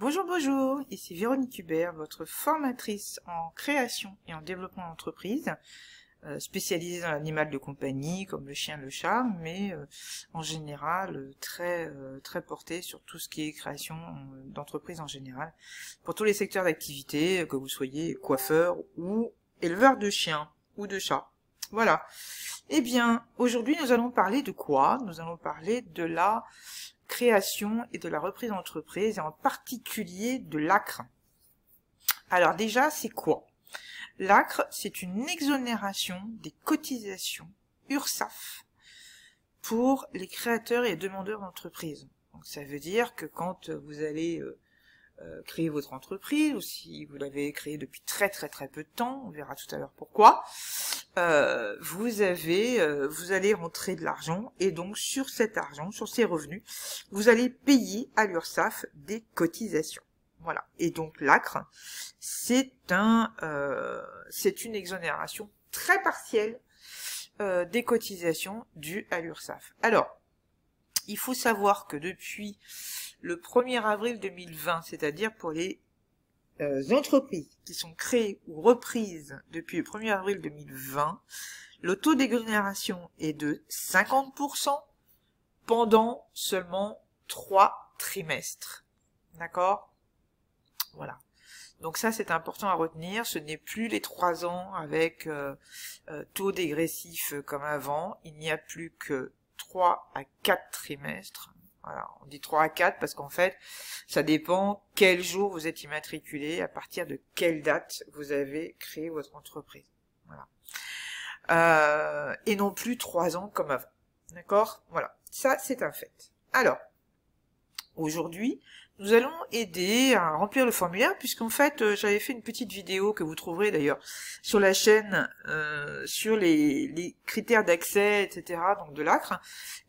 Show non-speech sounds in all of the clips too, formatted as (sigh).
Bonjour, bonjour, ici Véronique Hubert, votre formatrice en création et en développement d'entreprise, euh, spécialisée dans l'animal de compagnie comme le chien, le chat, mais euh, en général euh, très très portée sur tout ce qui est création d'entreprise en général, pour tous les secteurs d'activité, que vous soyez coiffeur ou éleveur de chiens ou de chats. Voilà. Eh bien, aujourd'hui, nous allons parler de quoi? Nous allons parler de la création et de la reprise d'entreprise, et en particulier de l'ACRE. Alors déjà, c'est quoi? L'ACRE, c'est une exonération des cotisations URSAF pour les créateurs et demandeurs d'entreprise. Donc ça veut dire que quand vous allez euh, euh, créer votre entreprise, ou si vous l'avez créée depuis très très très peu de temps, on verra tout à l'heure pourquoi, euh, vous avez, euh, vous allez rentrer de l'argent, et donc sur cet argent, sur ces revenus, vous allez payer à l'URSSAF des cotisations. Voilà. Et donc l'ACRE, c'est un, c'est une exonération très partielle des cotisations dues à l'URSSAF. Alors, il faut savoir que depuis le 1er avril 2020, c'est-à-dire pour les euh, entreprises qui sont créées ou reprises depuis le 1er avril 2020, le taux d'exonération est de 50% pendant seulement 3 trimestres. D'accord? Voilà. Donc ça, c'est important à retenir. Ce n'est plus les 3 ans avec euh, euh, taux dégressif comme avant. Il n'y a plus que 3 à 4 trimestres voilà, on dit 3 à 4 parce qu'en fait, ça dépend quel jour vous êtes immatriculé, à partir de quelle date vous avez créé votre entreprise. Voilà. Euh, et non plus 3 ans comme avant. D'accord? Voilà. Ça, c'est un fait. Alors, aujourd'hui, nous allons aider à remplir le formulaire puisqu'en fait euh, j'avais fait une petite vidéo que vous trouverez d'ailleurs sur la chaîne euh, sur les, critères d'accès etc donc de l'ACRE.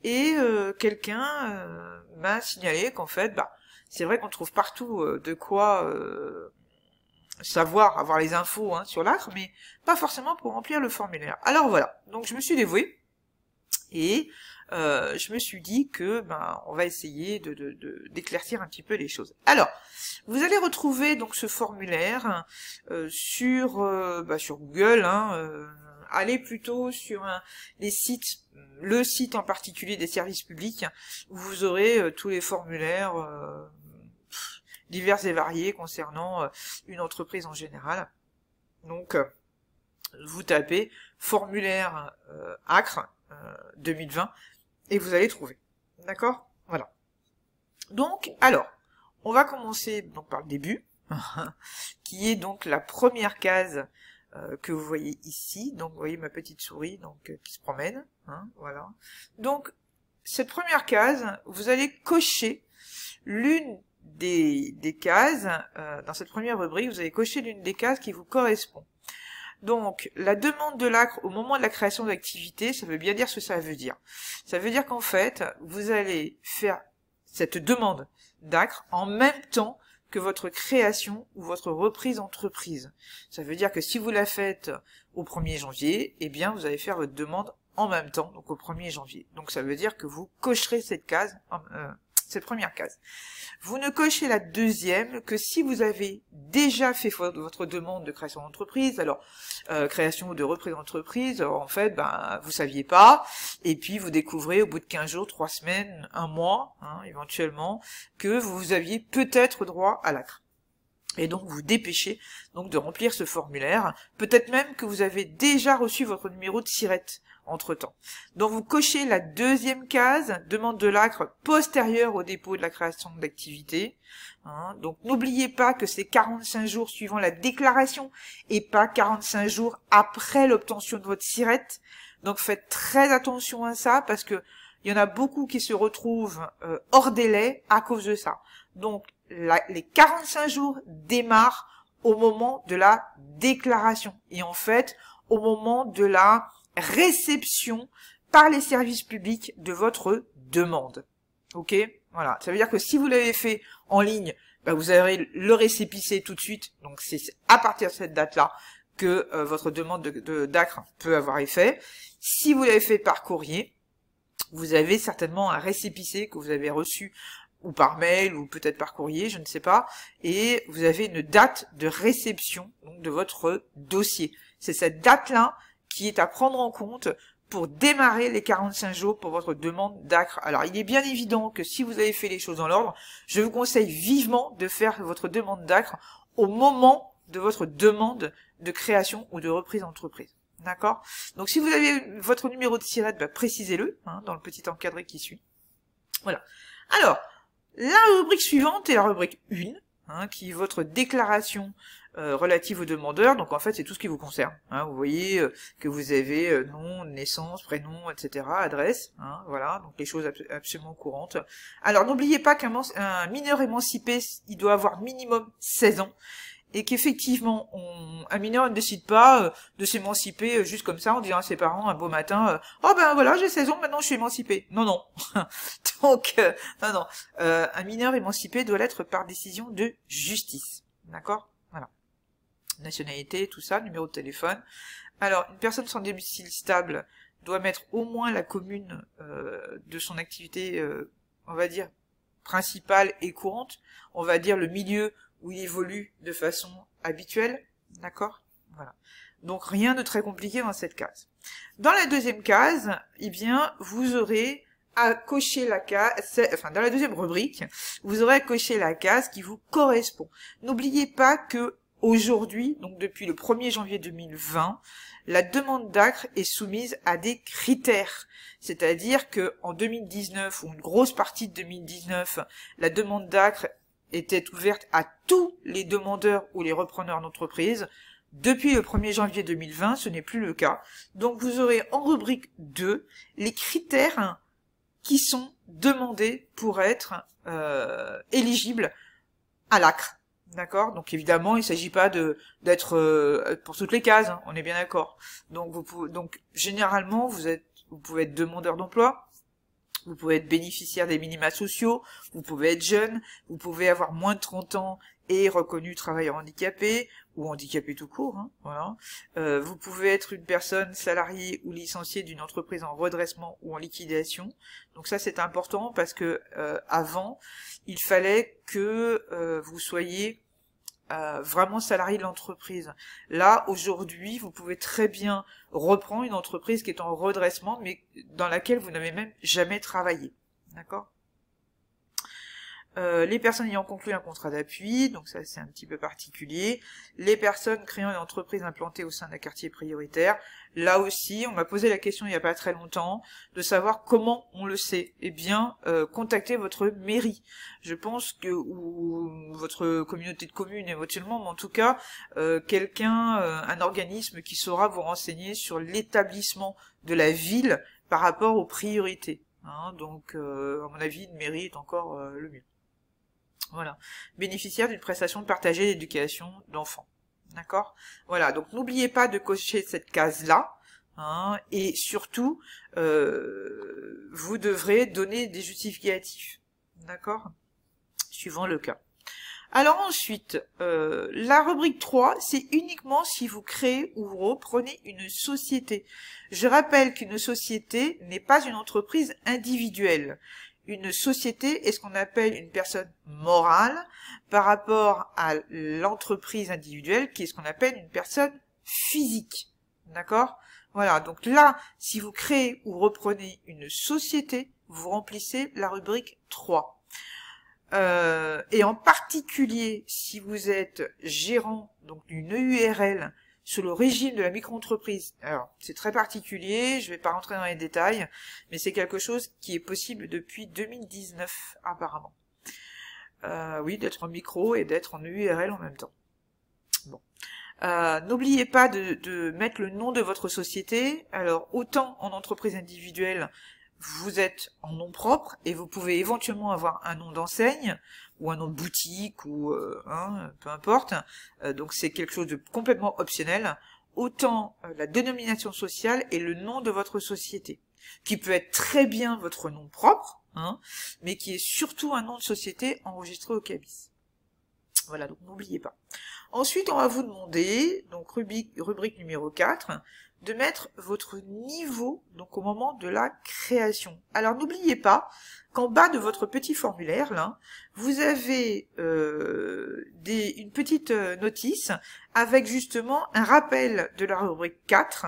Et euh, quelqu'un m'a signalé qu'en fait bah c'est vrai qu'on trouve partout de quoi savoir avoir les infos hein, sur l'ACRE mais pas forcément pour remplir le formulaire. Alors voilà. Donc je me suis dévouée. Et euh, je me suis dit que ben on va essayer de d'éclaircir un petit peu les choses. Alors, vous allez retrouver donc ce formulaire euh, sur euh, bah, sur Google. Hein, allez plutôt sur les sites, le site en particulier des services publics, où vous aurez tous les formulaires divers et variés concernant une entreprise en général. Donc, vous tapez formulaire ACRE 2020 et vous allez trouver. D'accord? Voilà. Donc, alors, on va commencer donc par le début, (laughs) qui est donc la première case euh, que vous voyez ici. Donc, vous voyez ma petite souris donc euh, qui se promène. Hein, voilà. Donc, cette première case, vous allez cocher l'une des, des cases, euh, dans cette première rubrique, vous allez cocher l'une des cases qui vous correspond. Donc, la demande de l'ACRE au moment de la création d'activité, ça veut bien dire ce que ça veut dire. Ça veut dire qu'en fait, vous allez faire cette demande d'ACRE en même temps que votre création ou votre reprise d'entreprise. Ça veut dire que si vous la faites au 1er janvier, eh bien, vous allez faire votre demande en même temps, donc au 1er janvier. Donc ça veut dire que vous cocherez cette case, euh, cette première case. Vous ne cochez la deuxième que si vous avez déjà fait votre demande de création d'entreprise. Alors, euh, création ou de reprise d'entreprise, en fait, ben, vous saviez pas, et puis vous découvrez au bout de 15 jours, 3 semaines, un mois, hein, éventuellement, que vous aviez peut-être droit à l'acre. Et donc vous dépêchez donc de remplir ce formulaire. Peut-être même que vous avez déjà reçu votre numéro de sirette entre-temps. Donc vous cochez la deuxième case, demande de l'acre postérieure au dépôt de la création d'activité. Hein. donc n'oubliez pas que c'est 45 jours suivant la déclaration et pas 45 jours après l'obtention de votre sirette. Donc faites très attention à ça parce que il y en a beaucoup qui se retrouvent euh, hors délai à cause de ça. Donc les 45 jours démarrent au moment de la déclaration et en fait au moment de la réception par les services publics de votre demande. Ok? Voilà. Ça veut dire que si vous l'avez fait en ligne, bah, vous aurez le récépissé tout de suite. Donc c'est à partir de cette date-là que euh, votre demande de d'ACRE peut avoir effet. Si vous l'avez fait par courrier, vous avez certainement un récépissé que vous avez reçu ou par mail, ou peut-être par courrier, je ne sais pas, et vous avez une date de réception de votre dossier. C'est cette date-là qui est à prendre en compte pour démarrer les 45 jours pour votre demande d'acre. Alors, il est bien évident que si vous avez fait les choses dans l'ordre, je vous conseille vivement de faire votre demande d'acre au moment de votre demande de création ou de reprise d'entreprise. D'accord? Donc, si vous avez votre numéro de SIRET, bah, précisez-le hein, dans le petit encadré qui suit. Voilà. Alors, la rubrique suivante est la rubrique 1, hein, qui est votre déclaration euh, relative aux demandeurs. Donc en fait, c'est tout ce qui vous concerne. Hein. Vous voyez euh, que vous avez euh, nom, naissance, prénom, etc., adresse. Hein, voilà, donc les choses absolument courantes. Alors n'oubliez pas qu'un mineur émancipé, il doit avoir minimum 16 ans et qu'effectivement, un mineur ne décide pas de s'émanciper juste comme ça en disant à ses parents un beau matin Oh ben voilà, j'ai 16 ans, maintenant je suis émancipé ». Non, non. (laughs) Donc, non, non. un mineur émancipé doit l'être par décision de justice. D'accord? Nationalité, tout ça, numéro de téléphone. Alors, une personne sans domicile stable doit mettre au moins la commune euh, de son activité, euh, on va dire, principale et courante. On va dire le milieu où il évolue de façon habituelle. D'accord? Voilà. Donc rien de très compliqué dans cette case. Dans la deuxième case, eh bien, vous aurez à cocher la case, enfin dans la deuxième rubrique, vous aurez à cocher la case qui vous correspond. N'oubliez pas que Aujourd'hui, donc depuis le 1er janvier 2020, la demande d'acre est soumise à des critères. C'est-à-dire que en 2019 ou une grosse partie de 2019, la demande d'acre était ouverte à tous les demandeurs ou les repreneurs d'entreprise. Depuis le 1er janvier 2020, ce n'est plus le cas. Donc vous aurez en rubrique 2 les critères qui sont demandés pour être euh, éligibles à l'acre. D'accord? Donc évidemment, il ne s'agit pas de d'être euh, pour toutes les cases, hein, on est bien d'accord. Donc vous pouvez, donc généralement vous êtes vous pouvez être demandeur d'emploi, vous pouvez être bénéficiaire des minima sociaux, vous pouvez être jeune, vous pouvez avoir moins de 30 ans et reconnu travailleur handicapé ou handicapé tout court, hein, voilà. Euh, vous pouvez être une personne salariée ou licenciée d'une entreprise en redressement ou en liquidation. Donc ça c'est important parce que euh, avant il fallait que euh, vous soyez vraiment salarié de l'entreprise. Là aujourd'hui vous pouvez très bien reprendre une entreprise qui est en redressement mais dans laquelle vous n'avez même jamais travaillé. D'accord? Euh, les personnes ayant conclu un contrat d'appui, donc ça c'est un petit peu particulier, les personnes créant une entreprise implantée au sein d'un quartier prioritaire, là aussi on m'a posé la question il n'y a pas très longtemps de savoir comment on le sait. Eh bien, euh, contactez votre mairie. Je pense que ou votre communauté de communes éventuellement, mais en tout cas euh, quelqu'un, un organisme qui saura vous renseigner sur l'établissement de la ville par rapport aux priorités. Hein. donc, à mon avis, une mairie est encore le mieux. Voilà. Bénéficiaire d'une prestation partagée d'éducation d'enfants. D'accord? Voilà, donc n'oubliez pas de cocher cette case-là. Hein, et surtout, euh, vous devrez donner des justificatifs. D'accord? Suivant le cas. Alors ensuite, euh, la rubrique 3, c'est uniquement si vous créez ou reprenez une société. Je rappelle qu'une société n'est pas une entreprise individuelle une société est ce qu'on appelle une personne morale par rapport à l'entreprise individuelle qui est ce qu'on appelle une personne physique. D'accord? Voilà, donc là, si vous créez ou reprenez une société, vous remplissez la rubrique 3. Euh, et en particulier, si vous êtes gérant donc d'une URL sur le régime de la micro-entreprise. Alors, c'est très particulier, je ne vais pas rentrer dans les détails, mais c'est quelque chose qui est possible depuis 2019, apparemment. Euh, oui, d'être en micro et d'être en URL en même temps. Bon. Euh, N'oubliez pas de, de, mettre le nom de votre société. Alors, autant en entreprise individuelle, vous êtes en nom propre et vous pouvez éventuellement avoir un nom d'enseigne ou un nom de boutique ou euh, hein, peu importe. Euh, donc c'est quelque chose de complètement optionnel. Autant euh, la dénomination sociale et le nom de votre société, qui peut être très bien votre nom propre, hein, mais qui est surtout un nom de société enregistré au CABIS. Voilà, donc n'oubliez pas. Ensuite, on va vous demander, donc rubrique, rubrique numéro 4, de mettre votre niveau donc au moment de la création. Alors n'oubliez pas qu'en bas de votre petit formulaire là, vous avez euh, une petite euh, notice avec justement un rappel de la rubrique 4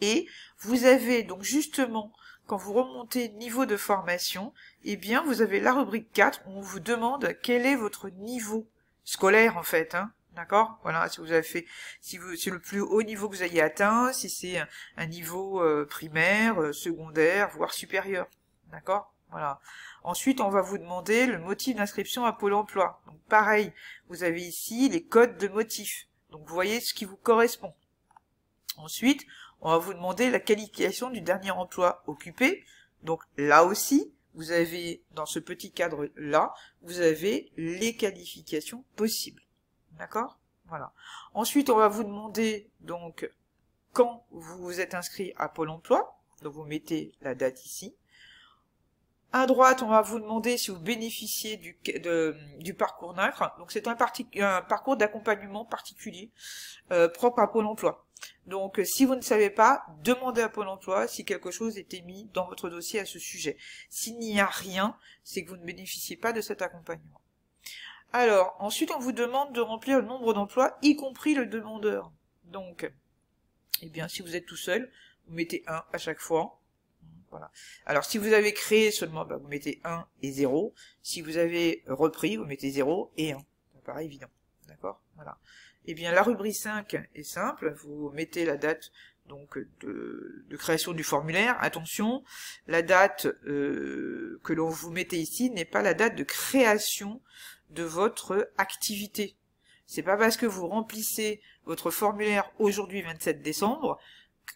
et vous avez donc justement quand vous remontez niveau de formation, eh bien vous avez la rubrique 4 où on vous demande quel est votre niveau scolaire en fait, hein, D'accord? Voilà, si vous avez fait, si vous, c'est le plus haut niveau que vous ayez atteint, si c'est un, niveau euh, primaire, euh, secondaire, voire supérieur. D'accord? Voilà. Ensuite, on va vous demander le motif d'inscription à Pôle emploi. Donc pareil, vous avez ici les codes de motif. Donc vous voyez ce qui vous correspond. Ensuite, on va vous demander la qualification du dernier emploi occupé. Donc là aussi, vous avez, dans ce petit cadre-là, vous avez les qualifications possibles. D'accord? Voilà. Ensuite, on va vous demander donc quand vous vous êtes inscrit à Pôle emploi. Donc vous mettez la date ici. À droite, on va vous demander si vous bénéficiez du, parcours NACRE. Donc c'est un, un, parcours d'accompagnement particulier euh, propre à Pôle emploi. Donc si vous ne savez pas, demandez à Pôle emploi si quelque chose est émis dans votre dossier à ce sujet. S'il n'y a rien, c'est que vous ne bénéficiez pas de cet accompagnement. Alors, ensuite, on vous demande de remplir le nombre d'emplois, y compris le demandeur. Donc, eh bien, si vous êtes tout seul, vous mettez 1 à chaque fois. Voilà. Alors, si vous avez créé seulement, bah, vous mettez 1 et 0. Si vous avez repris, vous mettez 0 et 1. Ça paraît évident. D'accord? Voilà. Eh bien, la rubrique 5 est simple. Vous mettez la date donc de, création du formulaire. Attention, la date euh, que l'on vous mettez ici n'est pas la date de création de votre activité. C'est pas parce que vous remplissez votre formulaire aujourd'hui 27 décembre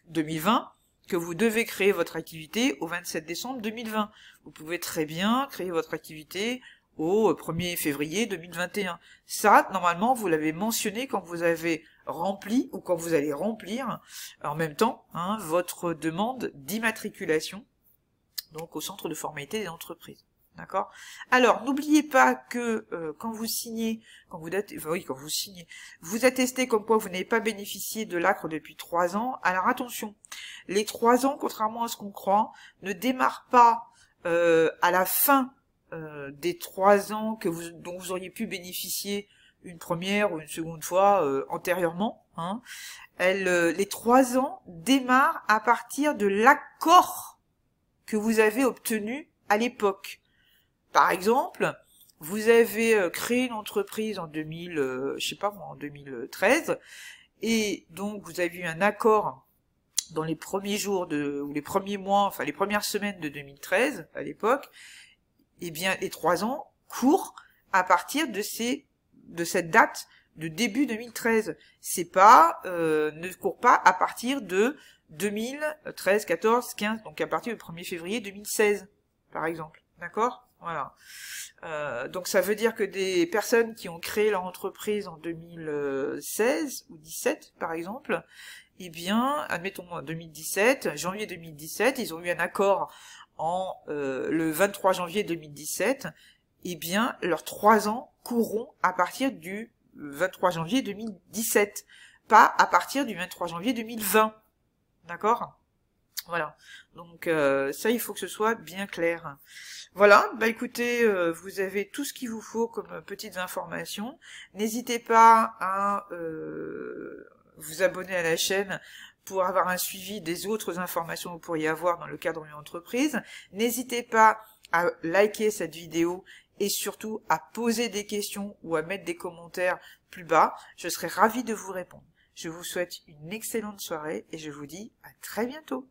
2020 vous devez créer votre activité au 27 décembre 2020. Vous pouvez très bien créer votre activité au 1er février 2021. Ça, normalement, vous l'avez mentionné quand vous avez rempli ou quand vous allez remplir en même temps hein, votre demande d'immatriculation donc au centre de formalité des entreprises. D'accord? Alors, n'oubliez pas que euh, quand vous signez, quand vous oui, quand vous signez, vous attestez comme quoi vous n'avez pas bénéficié de l'ACRE depuis trois ans. Alors attention, les trois ans, contrairement à ce qu'on croit, ne démarrent pas euh, à la fin euh, des trois ans que dont vous auriez pu bénéficier une première ou une seconde fois antérieurement. Hein. les trois ans démarrent à partir de l'accord que vous avez obtenu à l'époque. Par exemple, vous avez euh, créé une entreprise en 2000, euh, 2013, et donc vous avez eu un accord dans les premiers jours de, ou les premiers mois, enfin les premières semaines de 2013 à l'époque, eh bien les trois ans courent à partir de ces, de cette date de début 2013. C'est pas, euh, ne court pas à partir de 2013, 14, 15, donc à partir du 1er février 2016, par exemple. D'accord? Voilà. Euh, donc ça veut dire que des personnes qui ont créé leur entreprise en 2016 ou 17 par exemple, eh bien, admettons en 2017, janvier 2017, ils ont eu un accord en euh, le 23 janvier 2017, eh bien, leurs trois ans courront à partir du 23 janvier 2017, pas à partir du 23 janvier 2020. D'accord? Voilà. Donc euh, ça, il faut que ce soit bien clair. Voilà, bah écoutez, euh, vous avez tout ce qu'il vous faut comme petites informations. N'hésitez pas à euh, vous abonner à la chaîne pour avoir un suivi des autres informations que vous pourriez avoir dans le cadre d'une entreprise. N'hésitez pas à liker cette vidéo et surtout à poser des questions ou à mettre des commentaires plus bas. Je serai ravi de vous répondre. Je vous souhaite une excellente soirée et je vous dis à très bientôt.